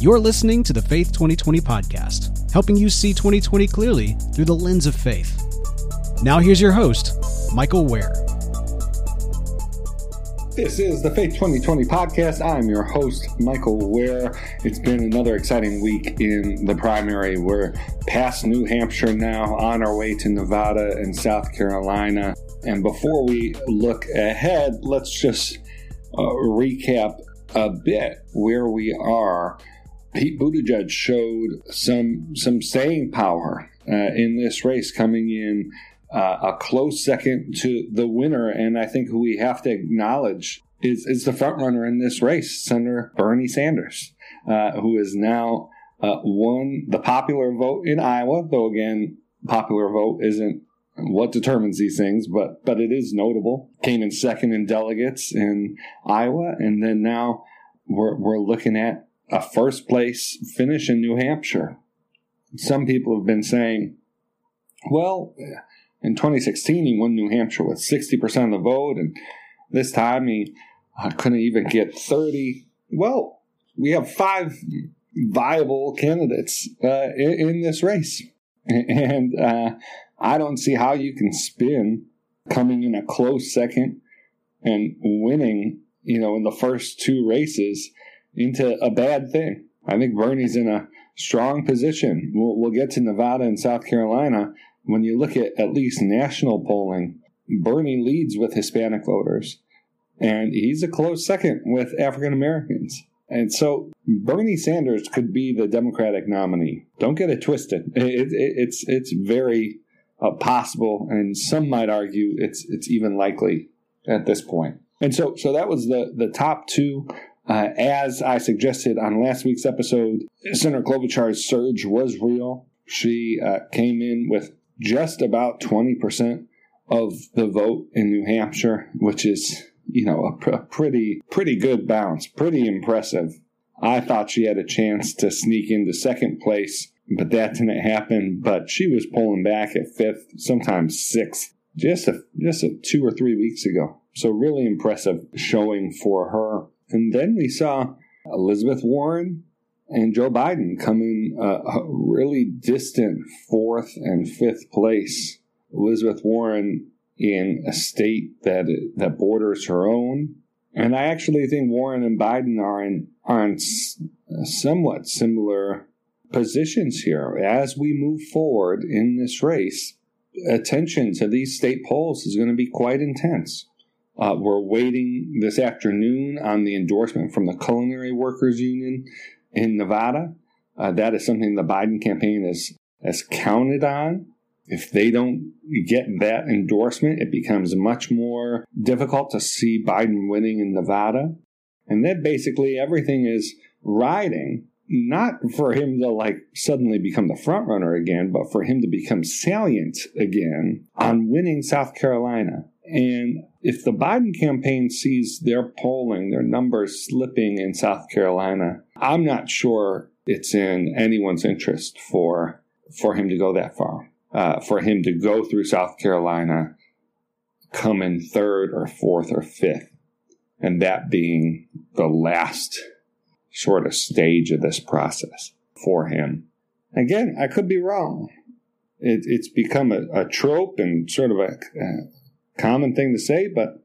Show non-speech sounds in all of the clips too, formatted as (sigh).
You're listening to the Faith 2020 podcast, helping you see 2020 clearly through the lens of faith. Now, here's your host, Michael Ware. This is the Faith 2020 podcast. I'm your host, Michael Ware. It's been another exciting week in the primary. We're past New Hampshire now, on our way to Nevada and South Carolina. And before we look ahead, let's just uh, recap a bit where we are Pete Buttigieg showed some some staying power uh, in this race, coming in uh, a close second to the winner, and I think who we have to acknowledge is is the front runner in this race, Senator Bernie Sanders, uh, who has now uh, won the popular vote in Iowa. Though again, popular vote isn't what determines these things, but but it is notable. Came in second in delegates in Iowa, and then now we're we're looking at a first place finish in New Hampshire. Some people have been saying, well, in 2016 he won New Hampshire with 60% of the vote, and this time he uh, couldn't even get 30. Well, we have five viable candidates uh, in, in, this race. (laughs) And uh, I don't see how you can spin coming in a close second and winning, you know, in the first two races into a bad thing. I think Bernie's in a strong position. We'll, we'll get to Nevada and South Carolina. When you look at at least national polling, Bernie leads with Hispanic voters, and he's a close second with African Americans. And so Bernie Sanders could be the Democratic nominee. Don't get it twisted. It, it, it's it's very uh, possible, and some might argue it's it's even likely at this point. And so so that was the the top two uh, as I suggested on last week's episode, Senator Klobuchar's surge was real. She uh, came in with just about 20% of the vote in New Hampshire, which is, you know, a, pr- a pretty, pretty good bounce, pretty impressive. I thought she had a chance to sneak into second place, but that didn't happen. But she was pulling back at fifth, sometimes sixth, just a, just a two or three weeks ago. So really impressive showing for her. And then we saw Elizabeth Warren and Joe Biden come in uh, a really distant fourth and fifth place. Elizabeth Warren in a state that that borders her own, and I actually think Warren and Biden are in are in somewhat similar positions here as we move forward in this race. Attention to these state polls is going to be quite intense. Uh, we're waiting this afternoon on the endorsement from the Culinary Workers Union in Nevada. Uh, that is something the Biden campaign has, has counted on. If they don't get that endorsement, it becomes much more difficult to see Biden winning in Nevada. And then basically everything is riding, not for him to like suddenly become the front runner again, but for him to become salient again on winning South Carolina. And if the Biden campaign sees their polling, their numbers slipping in South Carolina, I'm not sure it's in anyone's interest for for him to go that far. Uh, for him to go through South Carolina, come in third or fourth or fifth, and that being the last sort of stage of this process for him. Again, I could be wrong. It, it's become a, a, trope and sort of a, a common thing to say, but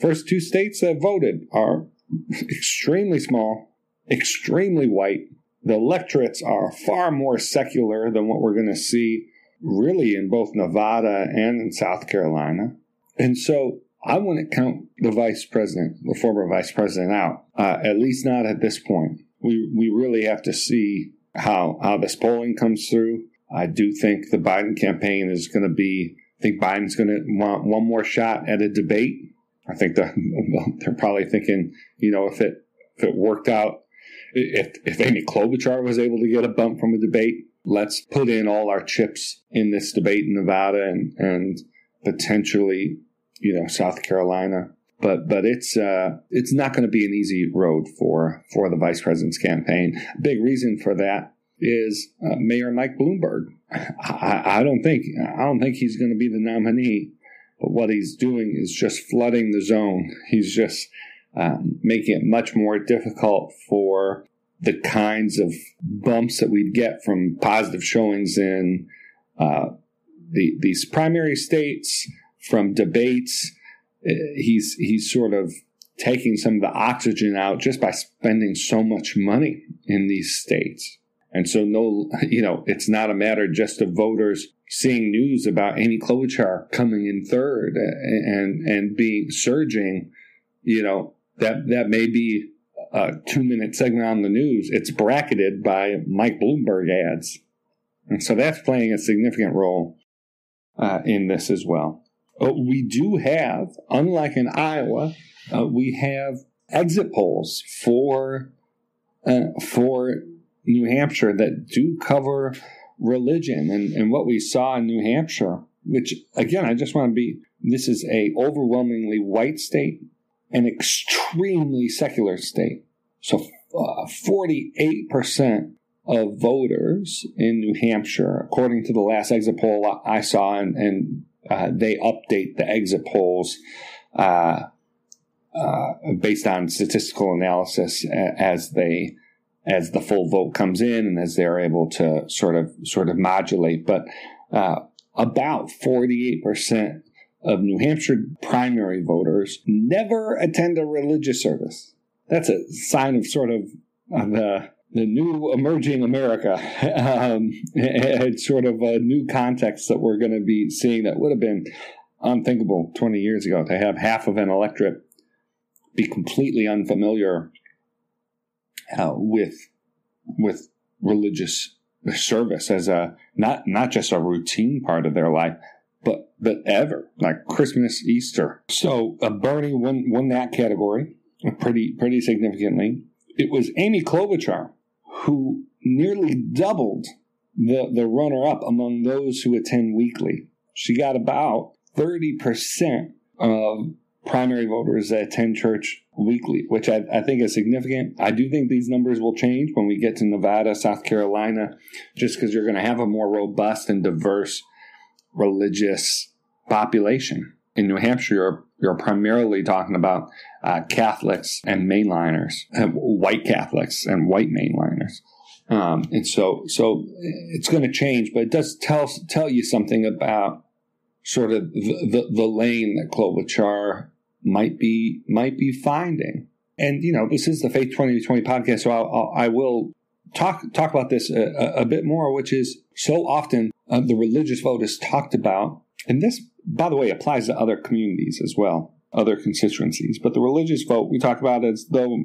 first two states that voted are (laughs) extremely small, extremely white. The electorates are far more secular than what we're going to see really in both Nevada and in South Carolina. And so I wouldn't count the vice president, the former vice president, out, uh, at least not at this point. We, we really have to see how, how this polling comes through. I do think the Biden campaign is going to be I think Biden's going to want one more shot at a debate. I think the, (laughs) they're probably thinking, you know, if it if it worked out, if if Amy Klobuchar was able to get a bump from a debate, let's put in all our chips in this debate in Nevada and and potentially, you know, South Carolina. But but it's uh, it's not going to be an easy road for for the vice president's campaign. Big reason for that is uh, Mayor Mike Bloomberg. I, I, don't think I don't think he's going to be the nominee. But what he's doing is just flooding the zone. He's just um, making it much more difficult for the kinds of bumps that we'd get from positive showings in uh, the, these primary states, from debates. Uh, he's he's sort of taking some of the oxygen out just by spending so much money in these states. And so, no, you know, it's not a matter just of voters seeing news about Amy Klobuchar coming in third and and being surging. You know, that that may be a two minute segment on the news. It's bracketed by Mike Bloomberg ads, and so that's playing a significant role uh, in this as well. Uh, we do have, unlike in Iowa, uh, we have exit polls for uh, for New Hampshire that do cover religion and, and what we saw in New Hampshire, which again, I just want to be this is a overwhelmingly white state, an extremely secular state. So uh, 48% of voters in New Hampshire, according to the last exit poll I saw, and, and uh, they update the exit polls uh, uh based on statistical analysis as they as the full vote comes in and as they're able to sort of sort of modulate. But uh, about 48% of New Hampshire primary voters never attend a religious service. That's a sign of sort of the the new emerging America. (laughs) um, it's sort of a new context that we're going to be seeing that would have been unthinkable 20 years ago to have half of an electorate be completely unfamiliar uh, with with religious service as a not not just a routine part of their life, but but ever like Christmas, Easter. So uh, Bernie won won that category pretty pretty significantly. It was Amy Klobuchar who nearly doubled the the runner up among those who attend weekly. She got about thirty percent of primary voters that attend church weekly, which I, I, think is significant. I do think these numbers will change when we get to Nevada, South Carolina, just because you're going to have a more robust and diverse religious population. In New Hampshire, you're, you're primarily talking about uh, Catholics and mainliners, uh, white Catholics and white mainliners. Um, and so, so it's going to change, but it does tell tell you something about sort of the, the, the lane that Klobuchar might be might be finding. And you know, this is the Faith 2020 podcast, so I'll, I'll I will talk talk about this a, a, bit more, which is so often uh, the religious vote is talked about, and this, by the way, applies to other communities as well, other constituencies. But the religious vote we talk about as though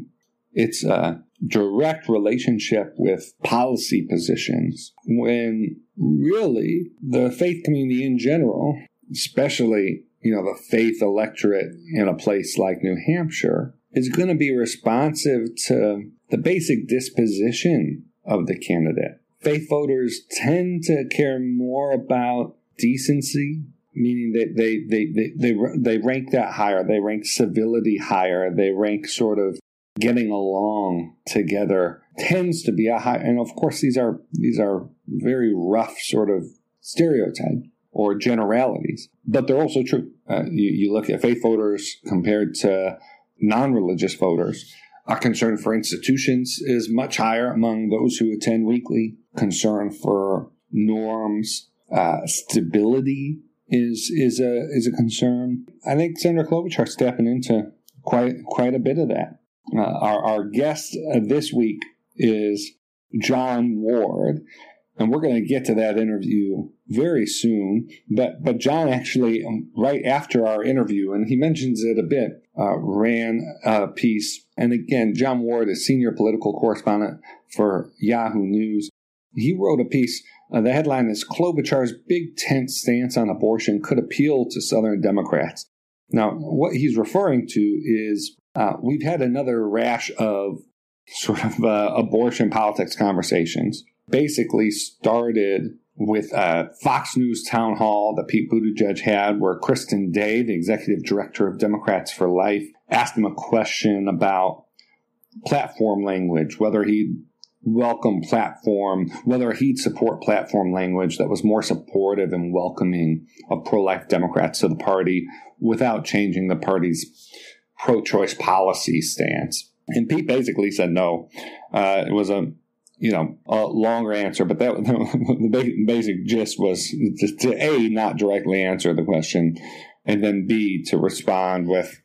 it's a direct relationship with policy positions, when really the faith community in general, especially you know, the faith electorate in a place like New Hampshire is going to be responsive to the basic disposition of the candidate. Faith voters tend to care more about decency, meaning that they, they, they, they, they rank that higher. They rank civility higher. They rank sort of getting along together tends to be a high. And of course, these are, these are very rough sort of stereotypes or generalities, but they're also true. Uh, you, you look at faith voters compared to non religious voters. A concern for institutions is much higher among those who attend weekly. Concern for norms, uh, stability is is a is a concern. I think Senator Klobuchar stepping into quite quite a bit of that. Uh, our our guest this week is Jon Ward, and we're going to get to that interview very soon. But but Jon actually, um, right after our interview, and he mentions it a bit, uh, ran a piece. And again, Jon Ward is senior political correspondent for Yahoo News. He wrote a piece. Uh, the headline is Klobuchar's big tent stance on abortion could appeal to Southern Democrats. Now, what he's referring to is uh, we've had another rash of sort of uh, abortion politics conversations basically started with a Fox News town hall that Pete Buttigieg had, where Kristen Day, the executive director of Democrats for Life, asked him a question about platform language, whether he'd welcome platform, whether he'd support platform language that was more supportive and welcoming of pro life Democrats to the party without changing the party's pro choice policy stance. And Pete basically said no. Uh, it was a you know a longer answer, but that (laughs) the basic gist was to, to a not directly answer the question, and then b to respond with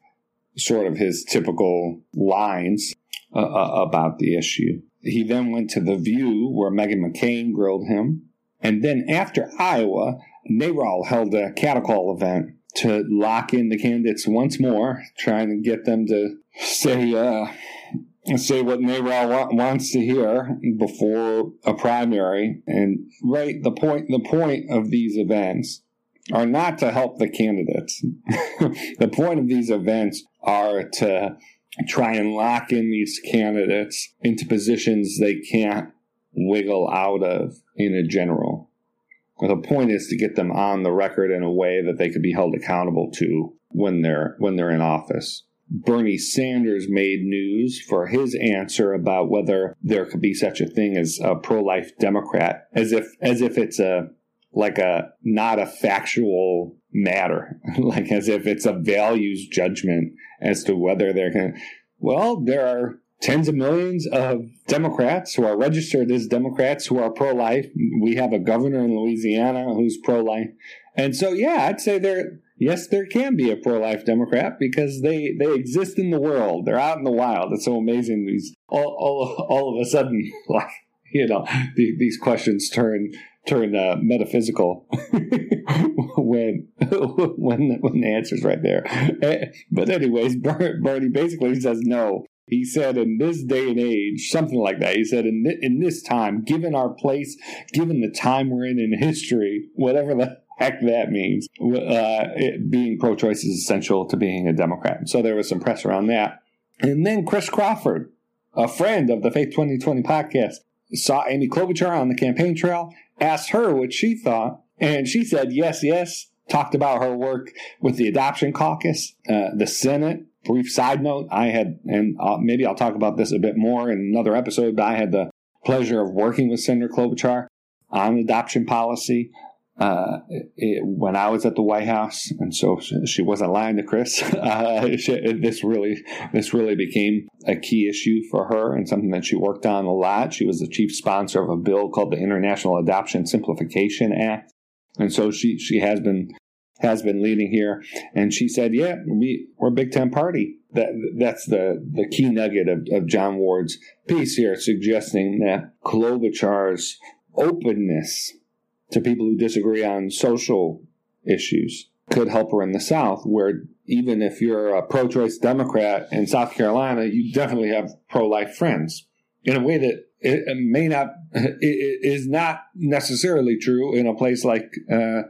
sort of his typical lines uh, uh about the issue. He then went to the View where Meghan McCain grilled him, and then after Iowa, NARAL held a cattle call event to lock in the candidates once more, trying to get them to say uh, say what NARAL wa- wants to hear before a primary. And right, the point the point of these events are not to help the candidates. (laughs) the point of these events are to try and lock in these candidates into positions they can't wiggle out of in a general. The point is to get them on the record in a way that they could be held accountable to when they're when they're in office. Bernie Sanders made news for his answer about whether there could be such a thing as a pro-life Democrat, as if as if it's a like a not a factual matter, (laughs) like as if it's a values judgment as to whether they're going. Well, there are tens of millions of Democrats who are registered as Democrats who are pro-life. We have a governor in Louisiana who's pro-life, and so yeah, I'd say there yes, there can be a pro-life Democrat because they they exist in the world. They're out in the wild. It's so amazing. These all all, all of a sudden, (laughs) like you know, the, these questions turn turn uh, metaphysical (laughs) when (laughs) when when the answer's right there. Eh, but anyways, Bernie basically says no. He said, in this day and age, something like that. He said, in, in this time, given our place, given the time we're in in history, whatever the heck that means. Uh, it, being pro choice is essential to being a Democrat. So there was some press around that. And then Chris Crawford, a friend of the Faith 2020 podcast, saw Amy Klobuchar on the campaign trail, asked her what she thought, and she said yes, yes. Talked about her work with the Adoption Caucus, uh, the Senate. Brief side note: I had, and maybe I'll talk about this a bit more in another episode. But I had the pleasure of working with Senator Klobuchar on adoption policy uh, it, when I was at the White House, and so she wasn't lying to Chris. (laughs) Uh, she, this really, this really became a key issue for her and something that she worked on a lot. She was the chief sponsor of a bill called the International Adoption Simplification Act, and so she she has been has been leading here. And she said, "Yeah, we we're a big tent party." That that's the the key nugget of, of Jon Ward's piece here, suggesting that Klobuchar's openness to people who disagree on social issues could help her in the South, where even if you're a pro choice Democrat in South Carolina, you definitely have pro life friends in a way that it may not, (laughs) it is not necessarily true in a place like uh,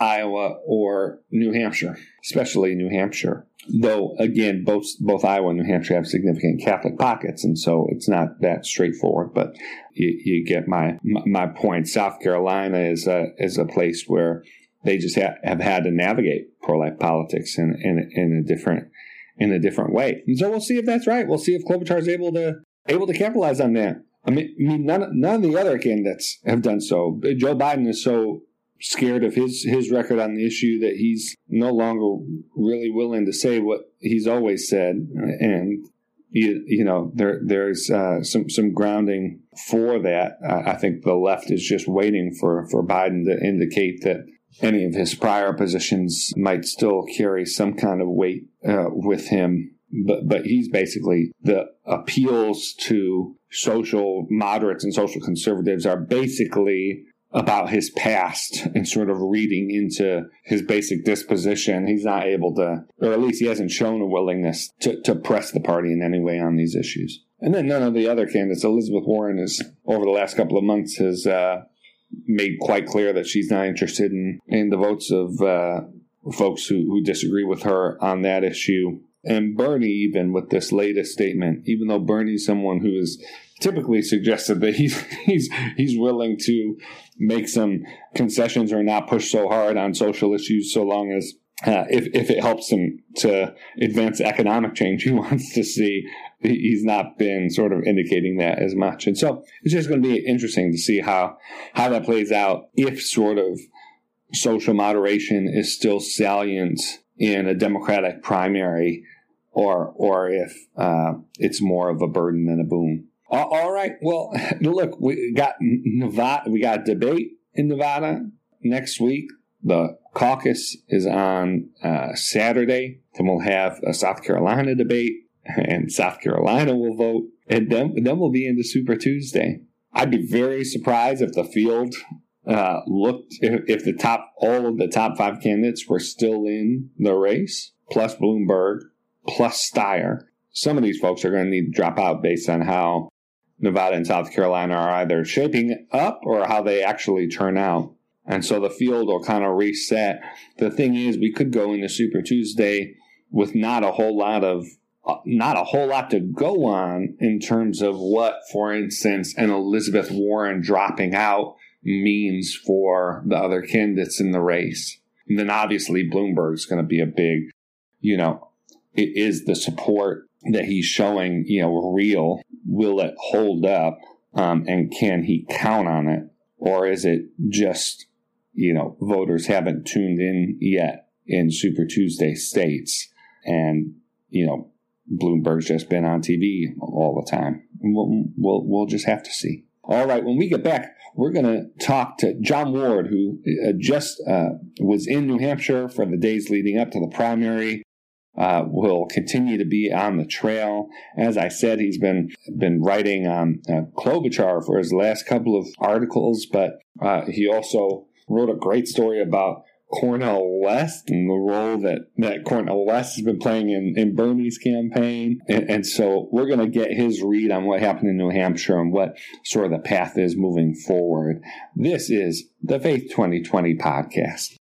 Iowa or New Hampshire, especially New Hampshire. Though again, both both Iowa and New Hampshire have significant Catholic pockets, and so it's not that straightforward. But you, you get my my point. South Carolina is a is a place where they just ha- have had to navigate pro life politics in, in in a different in a different way. And so we'll see if that's right. We'll see if Klobuchar is able to able to capitalize on that. I mean, none none of the other candidates have done so. Joe Biden is so scared of his his record on the issue that he's no longer really willing to say what he's always said. And you, you know there there's uh, some some grounding for that. I think the left is just waiting for for Biden to indicate that any of his prior positions might still carry some kind of weight uh, with him. But but he's basically the appeals to social moderates and social conservatives are basically about his past and sort of reading into his basic disposition. He's not able to, or at least he hasn't shown a willingness to, to press the party in any way on these issues. And then none of the other candidates. Elizabeth Warren is over the last couple of months has uh, made quite clear that she's not interested in, in the votes of uh, folks who, who disagree with her on that issue. And Bernie, even with this latest statement, even though Bernie's someone who is typically suggested that he's (laughs) he's he's willing to make some concessions or not push so hard on social issues so long as uh, if if it helps him to advance economic change he (laughs) wants to see he's not been sort of indicating that as much and so it's just going to be interesting to see how how that plays out if sort of social moderation is still salient in a democratic primary or or if uh, it's more of a burden than a boon. All right. Well, (laughs) look, we got Nevada. We got debate in Nevada next week. The caucus is on uh, Saturday. Then we'll have a South Carolina debate, (laughs) and South Carolina will vote, and then then we'll be into Super Tuesday. I'd be very surprised if the field uh, looked if, if the top all of the top five candidates were still in the race, plus Bloomberg, plus Steyer. Some of these folks are going to need to drop out based on how Nevada and South Carolina are either shaping up or how they actually turn out. And so the field will kind of reset. The thing is, we could go into Super Tuesday with not a whole lot of uh, not a whole lot to go on in terms of what, for instance, an Elizabeth Warren dropping out means for the other candidates in the race. And then obviously Bloomberg's going to be a big, you know, it is the support that he's showing, you know, real? Will it hold up? Um, and can he count on it? Or is it just, you know, voters haven't tuned in yet in Super Tuesday states? And, you know, Bloomberg's just been on TV all the time. We'll, we'll, we'll just have to see. All right, when we get back, we're going to talk to Jon Ward, who uh, just uh, was in New Hampshire for the days leading up to the primary uh, will continue to be on the trail. As I said, he's been been writing on uh, Klobuchar for his last couple of articles, but uh, he also wrote a great story about Cornel West and the role that, that Cornel West has been playing in, in Bernie's campaign. And, and so we're going to get his read on what happened in New Hampshire and what sort of the path is moving forward. This is the Faith 2020 podcast.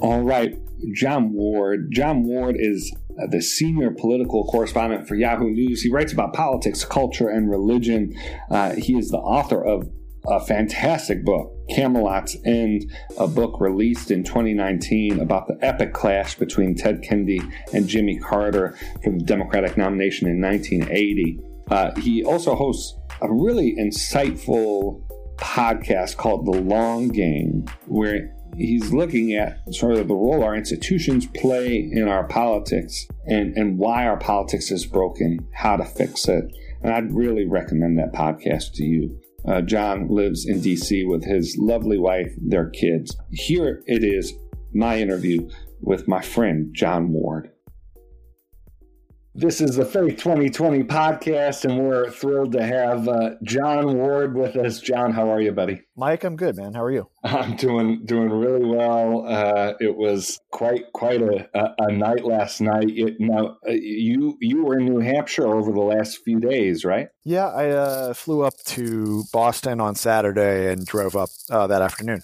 All right, Jon Ward. Jon Ward is uh, the senior political correspondent for Yahoo News. He writes about politics, culture, and religion. Uh, he is the author of a fantastic book, Camelot's End, a book released in 2019 about the epic clash between Ted Kennedy and Jimmy Carter for the Democratic nomination in 1980. Uh, he also hosts a really insightful podcast called The Long Game, where he's looking at sort of the role our institutions play in our politics and, and why our politics is broken, how to fix it. And I'd really recommend that podcast to you. Uh, Jon lives in DC with his lovely wife, their kids. Here it is, my interview with my friend, Jon Ward. This is the Faith 2020 podcast, and we're thrilled to have uh, Jon Ward with us. Jon, how are you, buddy? Mike, I'm good, man. How are you? (laughs) I'm doing doing really well. Uh, it was quite quite a, a, a night last night. It, now, uh, you you were in New Hampshire over the last few days, right? Yeah, I uh, flew up to Boston on Saturday and drove up uh, that afternoon.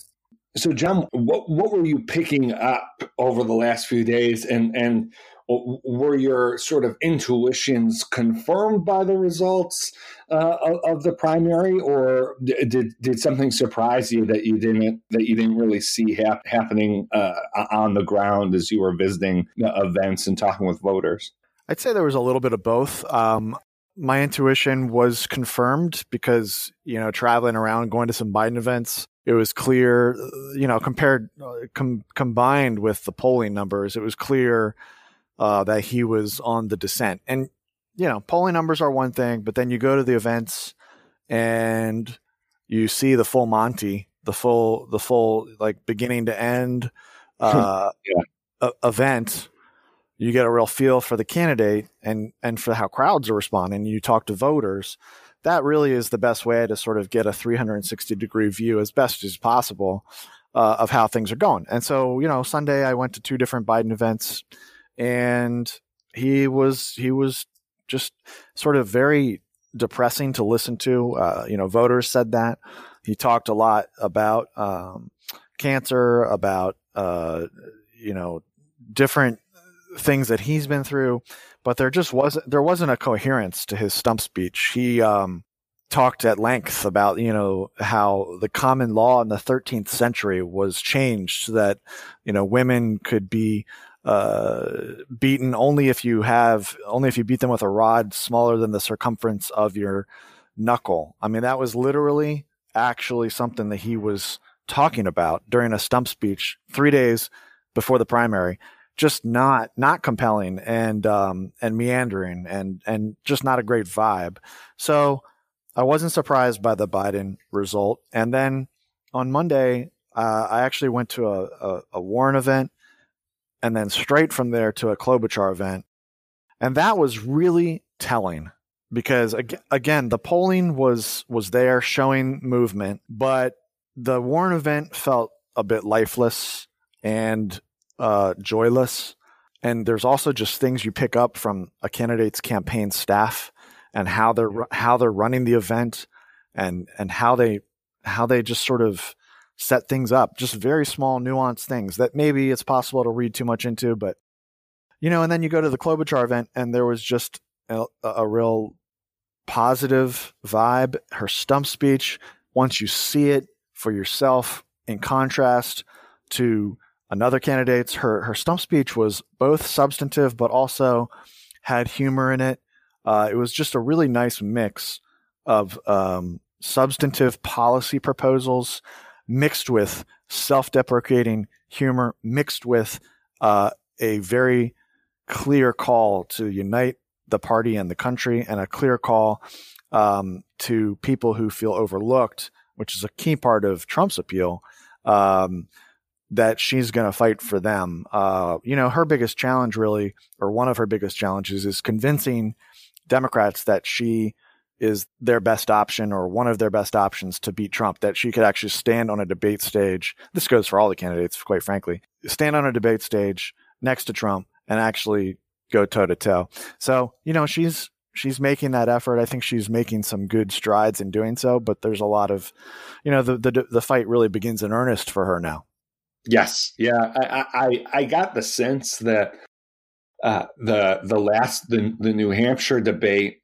So, Jon, what what were you picking up over the last few days, and and were your sort of intuitions confirmed by the results uh, of, the primary, or did did something surprise you that you didn't that you didn't really see hap- happening uh, on the ground as you were visiting events and talking with voters? I'd say there was a little bit of both. Um, my intuition was confirmed because you know traveling around, going to some Biden events, it was clear. You know, compared uh, com- combined with the polling numbers, it was clear uh, that he was on the descent. And you know, polling numbers are one thing, but then you go to the events and you see the full Monty, the full, the full like beginning to end (laughs) uh, yeah. event. You get a real feel for the candidate and and for how crowds are responding. You talk to voters. That really is the best way to sort of get a 360 degree view as best as possible uh, of how things are going. And so, you know, Sunday I went to two different Biden events and he was he was just sort of very depressing to listen to. Uh, you know, voters said that he talked a lot about um, cancer, about uh, you know different things that he's been through, but there just wasn't there wasn't a coherence to his stump speech. He um, talked at length about you know how the common law in the 13th century was changed so that you know women could be uh, beaten only if you have only if you beat them with a rod smaller than the circumference of your knuckle. I mean, that was literally actually something that he was talking about during a stump speech three days before the primary. Just not not compelling and um, and meandering and and just not a great vibe. So I wasn't surprised by the Biden result. And then on Monday, uh, I actually went to a, a, a Warren event and then straight from there to a Klobuchar event. And that was really telling because again, the polling was was there showing movement, but the Warren event felt a bit lifeless and uh, joyless. And there's also just things you pick up from a candidate's campaign staff and how they're how they're running the event and and how they how they just sort of set things up. Just very small, nuanced things that maybe it's possible to read too much into, but you know. And then you go to the Klobuchar event, and there was just a, a real positive vibe. Her stump speech, once you see it for yourself, in contrast to another candidate's, her her stump speech was both substantive but also had humor in it. Uh, it was just a really nice mix of um, substantive policy proposals mixed with self-deprecating humor, mixed with uh, a very clear call to unite the party and the country, and a clear call um, to people who feel overlooked, which is a key part of Trump's appeal. Um, that she's going to fight for them. Uh, you know, her biggest challenge, really, or one of her biggest challenges, is convincing Democrats that she is their best option or one of their best options to beat Trump, that she could actually stand on a debate stage. This goes for all the candidates, quite frankly. Stand on a debate stage next to Trump and actually go toe to toe. So, you know, she's she's making that effort. I think she's making some good strides in doing so, but there's a lot of, you know, the the, the fight really begins in earnest for her now. Yes, yeah, I I, I got the sense that uh, the the last the the New Hampshire debate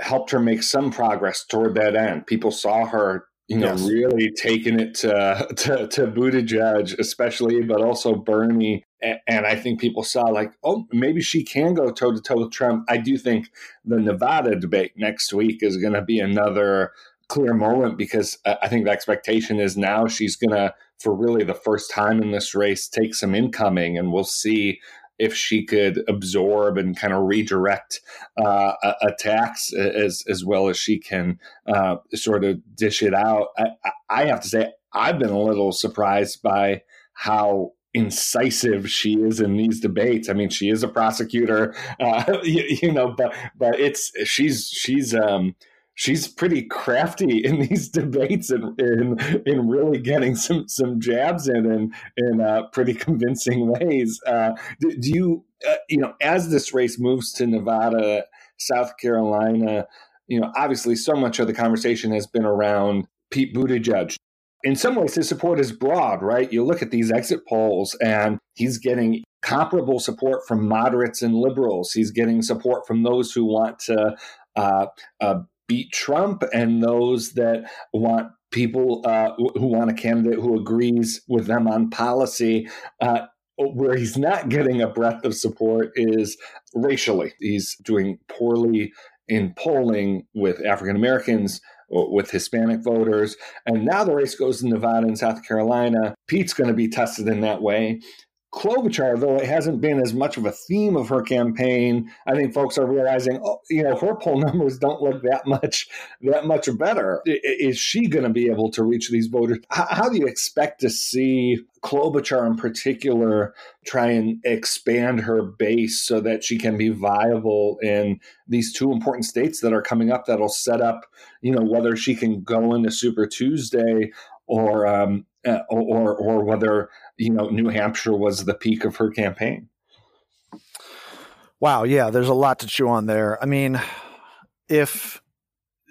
helped her make some progress toward that end. People saw her, you know, yes. really taking it to, (laughs) to to Buttigieg, especially, but also Bernie. And, and I think people saw like, oh, maybe she can go toe to toe with Trump. I do think the Nevada debate next week is going to be another clear moment because uh, I think the expectation is now she's going to, for really the first time in this race, take some incoming, and we'll see if she could absorb and kind of redirect uh, attacks as as well as she can uh, sort of dish it out. I, I, have to say, I've been a little surprised by how incisive she is in these debates. I mean, she is a prosecutor, uh, (laughs) you, you, know, but but it's she's she's um, she's pretty crafty in these (laughs) debates and in, in really getting some some jabs in in, in uh, pretty convincing (laughs) ways. Uh, do, do, you uh, you know as this race moves to Nevada, South Carolina, you know obviously so much of the conversation has been around Pete Buttigieg. In some ways, his support is broad, right? You look at these exit polls, and he's getting comparable support from moderates and liberals. He's getting support from those who want to uh, uh, beat Trump and those that want people uh, who want a candidate who agrees with them on policy. Uh, where he's not getting a breadth of support is racially. He's doing poorly in polling with African Americans, with Hispanic voters. And now the race goes to Nevada and South Carolina. Pete's going to be tested in that way. Klobuchar, though it hasn't been as much of a theme of her campaign, I think folks are realizing, oh, you know, her poll (laughs) numbers don't look that much that much better. Is she going to be able to reach these voters? How, do you expect to see Klobuchar in particular try and expand her base so that she can be viable in these two important states that are coming up that'll set up, you know, whether she can go into Super Tuesday or um, uh, or or whether you know New Hampshire was the peak of her campaign. Wow, yeah, there's a lot to chew on there. I mean, if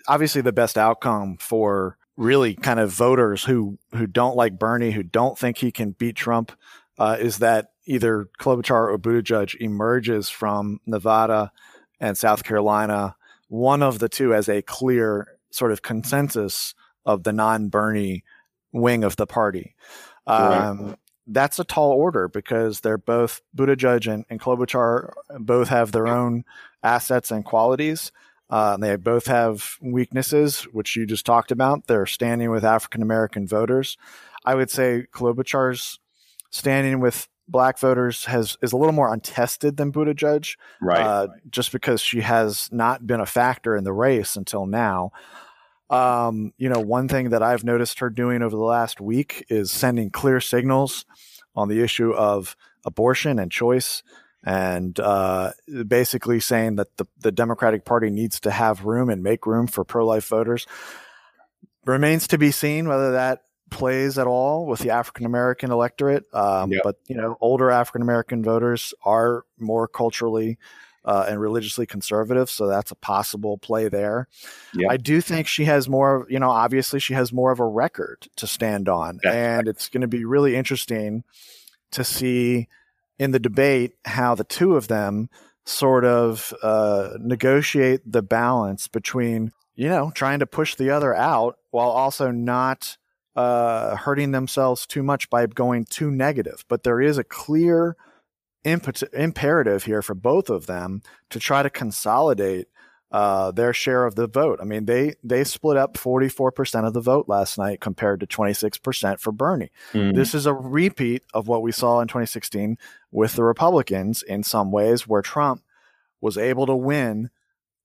obviously the best outcome for really kind of voters who who don't like Bernie, who don't think he can beat Trump, uh, is that either Klobuchar or Buttigieg emerges from Nevada and South Carolina, one of the two as a clear sort of consensus of the non-Bernie wing of the party. Um, that's a tall order because they're both Buttigieg and, and Klobuchar both have their own assets and qualities. Uh, they both have weaknesses, which you just talked about. They're standing with African American voters. I would say Klobuchar's standing with black voters has is a little more untested than Buttigieg, right? Uh, just because she has not been a factor in the race until now. Um, you know, one thing that I've noticed her doing over the last week is sending clear signals on the issue of abortion and choice, and uh, basically saying that the, the Democratic Party needs to have room and make room for pro life voters. Remains to be seen whether that plays at all with the African American electorate. Um, yep. But you know, older African American voters are more culturally uh, and religiously conservative, so that's a possible play there. Yep. I do think she has more. You know, obviously she has more of a record to stand on, that's and it's going to be really interesting to see in the debate how the two of them sort of uh, negotiate the balance between you know trying to push the other out while also not uh, hurting themselves too much by going too negative. But there is a clear imperative here for both of them to try to consolidate uh, their share of the vote. I mean, they they split up 44% of the vote last night compared to 26% for Bernie. Mm. This is a repeat of what we saw in 2016 with the Republicans in some ways, where Trump was able to win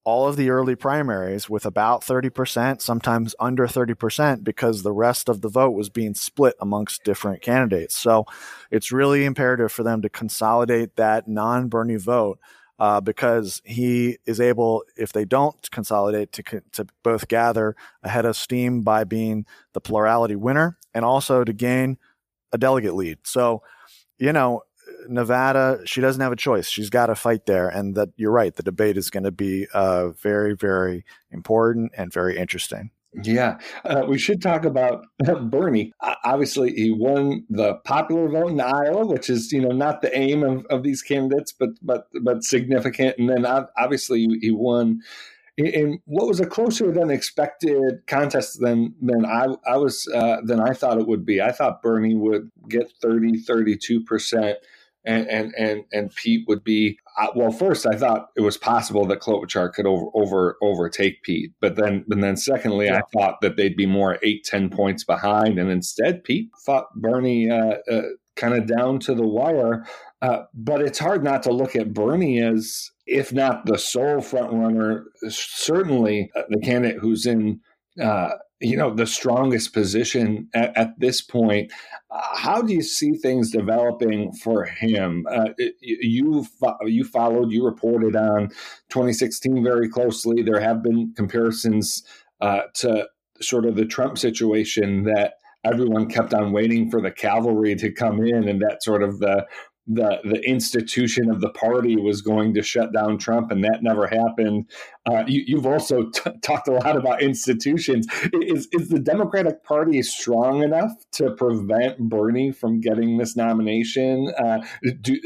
all of the early primaries with about 30%, sometimes under 30%, because the rest of the vote was being split amongst different candidates. So it's really imperative for them to consolidate that non Bernie vote. Uh, because he is able, if they don't consolidate, to to both gather ahead of steam by being the plurality winner, and also to gain a delegate lead. So, you know, Nevada, she doesn't have a choice. She's got to fight there. And that you're right. The debate is going to be uh, very, very important and very interesting. Yeah, uh, we should talk about (laughs) Bernie. Obviously, he won the popular vote in Iowa, which is you know not the aim of, of these candidates, but but but significant. And then obviously he won in what was a closer than expected contest than than I I was uh, than I thought it would be. I thought Bernie would get 30 32 percent and and and and Pete would be uh, well. First, I thought it was possible that Klobuchar could over over overtake Pete, but then and then secondly, yeah. I thought that they'd be more eight ten points behind, and instead Pete fought Bernie uh, uh, kind of down to the wire. Uh, but it's hard not to look at Bernie as, if not the sole front runner, certainly uh, the candidate who's in uh, you know the strongest position at, at this point. Uh, how do you see things developing for him? Uh, you you followed, you reported on 2016 very closely. There have been comparisons uh, to sort of the Trump situation that everyone kept on waiting for the cavalry to come in, and that sort of the the the institution of the party was going to shut down Trump, and that never happened. Uh, you, have also t- talked a lot about institutions. Is is the Democratic Party strong enough to prevent Bernie from getting this nomination? Uh, do,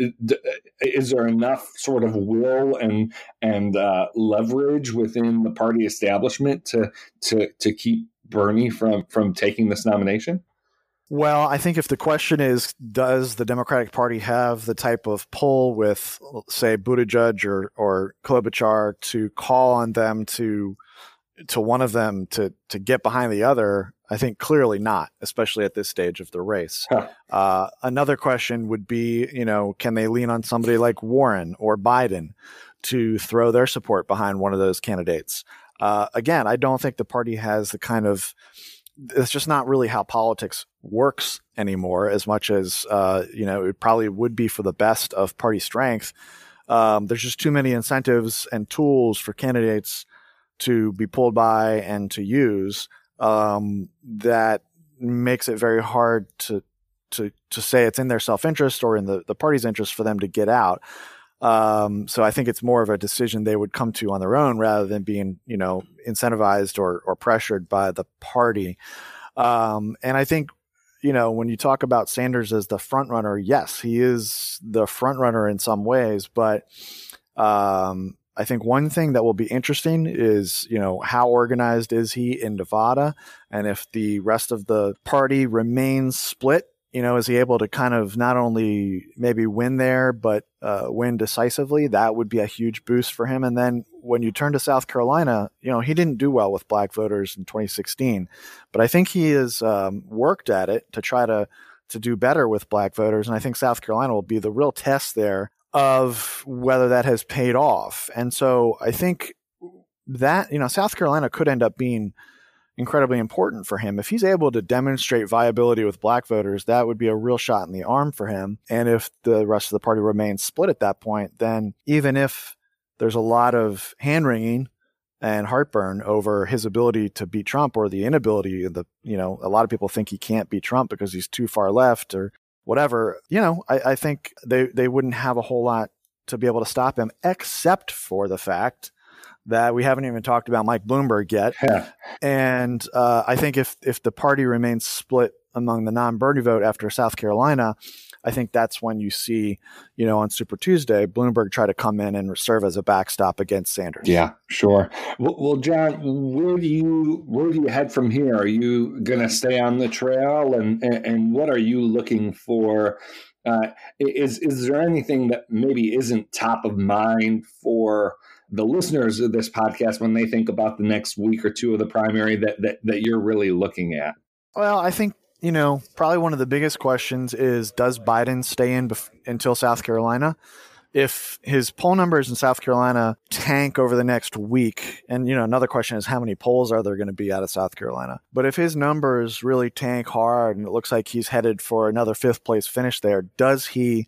is there enough sort of will and and uh, leverage within the party establishment to to to keep Bernie from from taking this nomination? Well, I think if the question is, does the Democratic Party have the type of pull with, say, Buttigieg or, or Klobuchar to call on them to, to one of them to, to get behind the other? I think clearly not, especially at this stage of the race. Huh. Uh, another question would be, you know, can they lean on somebody like Warren or Biden to throw their support behind one of those candidates? Uh, again, I don't think the party has the kind of it's just not really how politics works anymore as much as uh, you know it probably would be for the best of party strength. Um, there's just too many incentives and tools for candidates to be pulled by and to use um, that makes it very hard to to to say it's in their self-interest or in the, the party's interest for them to get out um, so I think it's more of a decision they would come to on their own rather than being, you know, incentivized or, or pressured by the party. Um, and I think, you know, when you talk about Sanders as the front runner, yes, he is the front runner in some ways, but um, I think one thing that will be interesting is, you know, how organized is he in Nevada? And if the rest of the party remains split you know, is he able to kind of not only maybe win there, but uh, win decisively? That would be a huge boost for him. And then when you turn to South Carolina, you know, he didn't do well with black voters in 2016, but I think he has um, worked at it to try to to do better with black voters. And I think South Carolina will be the real test there of whether that has paid off. And so I think that, you know, South Carolina could end up being incredibly important for him. If he's able to demonstrate viability with black voters, that would be a real shot in the arm for him. And if the rest of the party remains split at that point, then even if there's a lot of hand wringing and heartburn over his ability to beat Trump or the inability of the, you know, a lot of people think he can't beat Trump because he's too far left or whatever. You know, I, I think they, they wouldn't have a whole lot to be able to stop him, except for the fact that we haven't even talked about Mike Bloomberg yet. Yeah. And uh, I think if if the party remains split among the non-Bernie vote after South Carolina, I think that's when you see, you know, on Super Tuesday, Bloomberg try to come in and serve as a backstop against Sanders. Yeah, sure. Well, well Jon, where do you where do you head from here? Are you going to stay on the trail, and, and, and what are you looking for? Uh, is is there anything that maybe isn't top of mind for the listeners of this podcast when they think about the next week or two of the primary that that, that you're really looking at? Well, I think you know probably one of the biggest questions is does Biden stay in bef- until South Carolina? If his poll numbers in South Carolina tank over the next week, and you know another question is how many polls are there going to be out of South Carolina? But if his numbers really tank hard and it looks like he's headed for another fifth place finish there, does he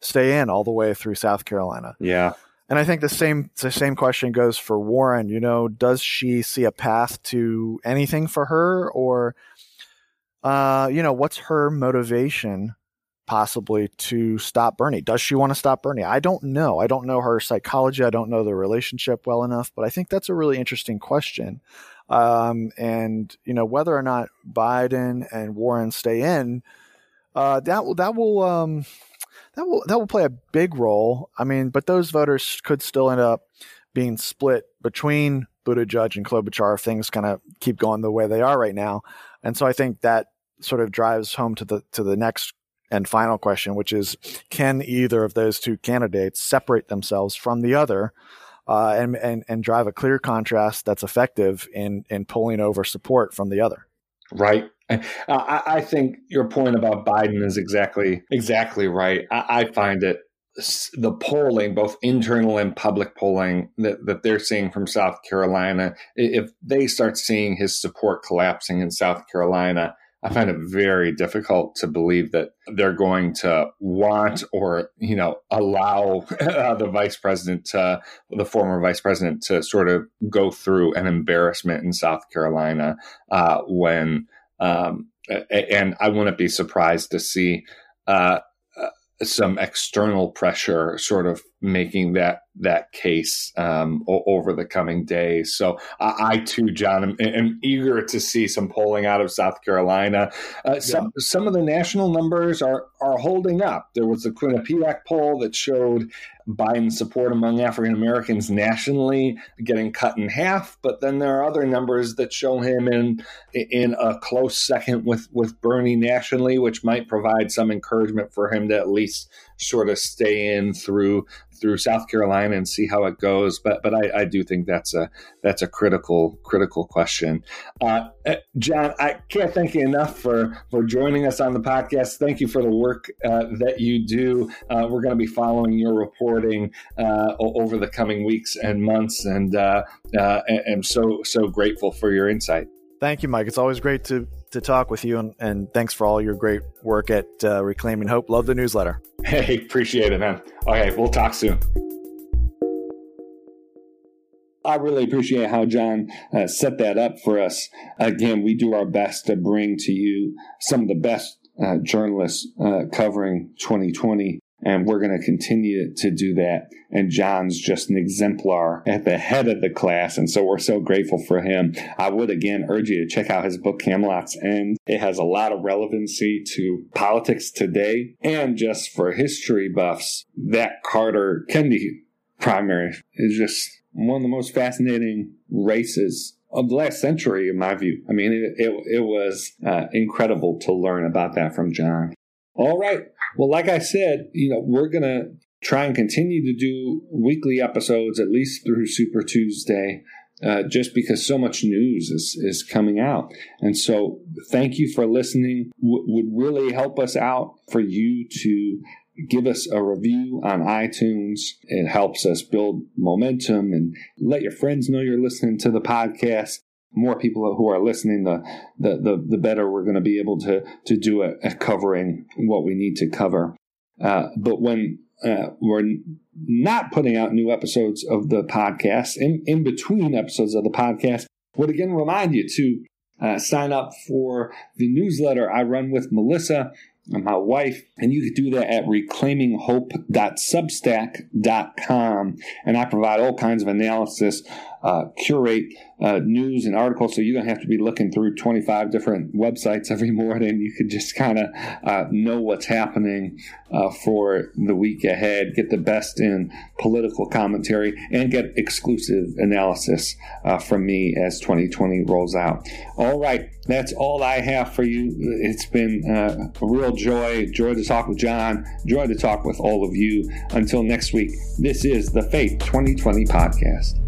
stay in all the way through South Carolina? Yeah. And I think the same the same question goes for Warren. You know, does she see a path to anything for her, or uh, you know, what's her motivation possibly to stop Bernie? Does she want to stop Bernie? I don't know. I don't know her psychology. I don't know the relationship well enough, but I think that's a really interesting question. Um, and you know, whether or not Biden and Warren stay in, uh, that will that will um, that will that will play a big role. I mean, but those voters could still end up being split between Buttigieg and Klobuchar if things kind of keep going the way they are right now. And so I think that sort of drives home to the to the next and final question, which is can either of those two candidates separate themselves from the other uh, and, and and drive a clear contrast that's effective in in pulling over support from the other? Right. I, I, think your point about Biden is exactly exactly right. I, I, find it the polling, both internal and public polling that, that they're seeing from South Carolina, if they start seeing his support collapsing in South Carolina, I find it very difficult to believe that they're going to want or you know allow uh, the vice president the former vice president to sort of go through an embarrassment in South Carolina uh, when um, and I wouldn't be surprised to see uh, uh, some external pressure sort of making that that case um, o- over the coming days. So I, I too, Jon, am, am, eager to see some polling out of South Carolina. Uh, some yeah. some of the national numbers are are holding up. There was the Quinnipiac poll that showed Biden support among African Americans nationally getting cut in half, but then there are other numbers that show him in in a close second with with Bernie nationally, which might provide some encouragement for him to at least sort of stay in through through South Carolina and see how it goes. But but I, I do think that's a that's a critical critical question. Uh, uh, Jon, I can't thank you enough for for joining us on the podcast. Thank you for the work uh, that you do. Uh, we're going to be following your reporting uh, over the coming weeks and months, and uh, am so so grateful for your insight. Thank you, Mike. It's always great to to talk with you, and, and thanks for all your great work at uh, Reclaiming Hope. Love the newsletter. (laughs) Hey, appreciate it, man. Okay, we'll talk soon. I really appreciate how Jon uh, set that up for us. Again, we do our best to bring to you some of the best uh, journalists uh, covering 2020 and we're going to continue to do that. And Jon's just an exemplar at the head of the class. And so we're so grateful for him. I would again urge you to check out his book, Camelot's End. It has a lot of relevancy to politics today and just for history buffs. That Carter Kennedy primary is just one of the most fascinating races of the last century, in my view. I mean, it, it, it was uh, incredible to learn about that from Jon. All right. Well, like I said, you know, we're going to try and continue to do weekly episodes at least through Super Tuesday. Uh, just because so much news is, is coming out. And so, thank you for listening. W- would really help us out for you to give us a review on iTunes. It helps us build momentum and let your friends know you're listening to the podcast. More people who are listening, the the the, the better we're going to be able to to do at, covering what we need to cover. Uh, but when uh, we're not putting out new episodes of the podcast in, in between episodes of the podcast would again remind you to uh, sign up for the newsletter I run with Melissa and my wife, and you can do that at reclaiminghope.substack.com. And I provide all kinds of analysis, uh, curate uh, news and articles, so you don't have to be looking through 25 different websites every morning. You can just kind of uh, know what's happening uh, for the week ahead, get the best in political commentary, and get exclusive analysis uh, from me as 2020 rolls out. All right, that's all I have for you. It's been uh, a real joy, joy to talk with Jon, joy to talk with all of you. Until next week, this is the Faith 2020 podcast.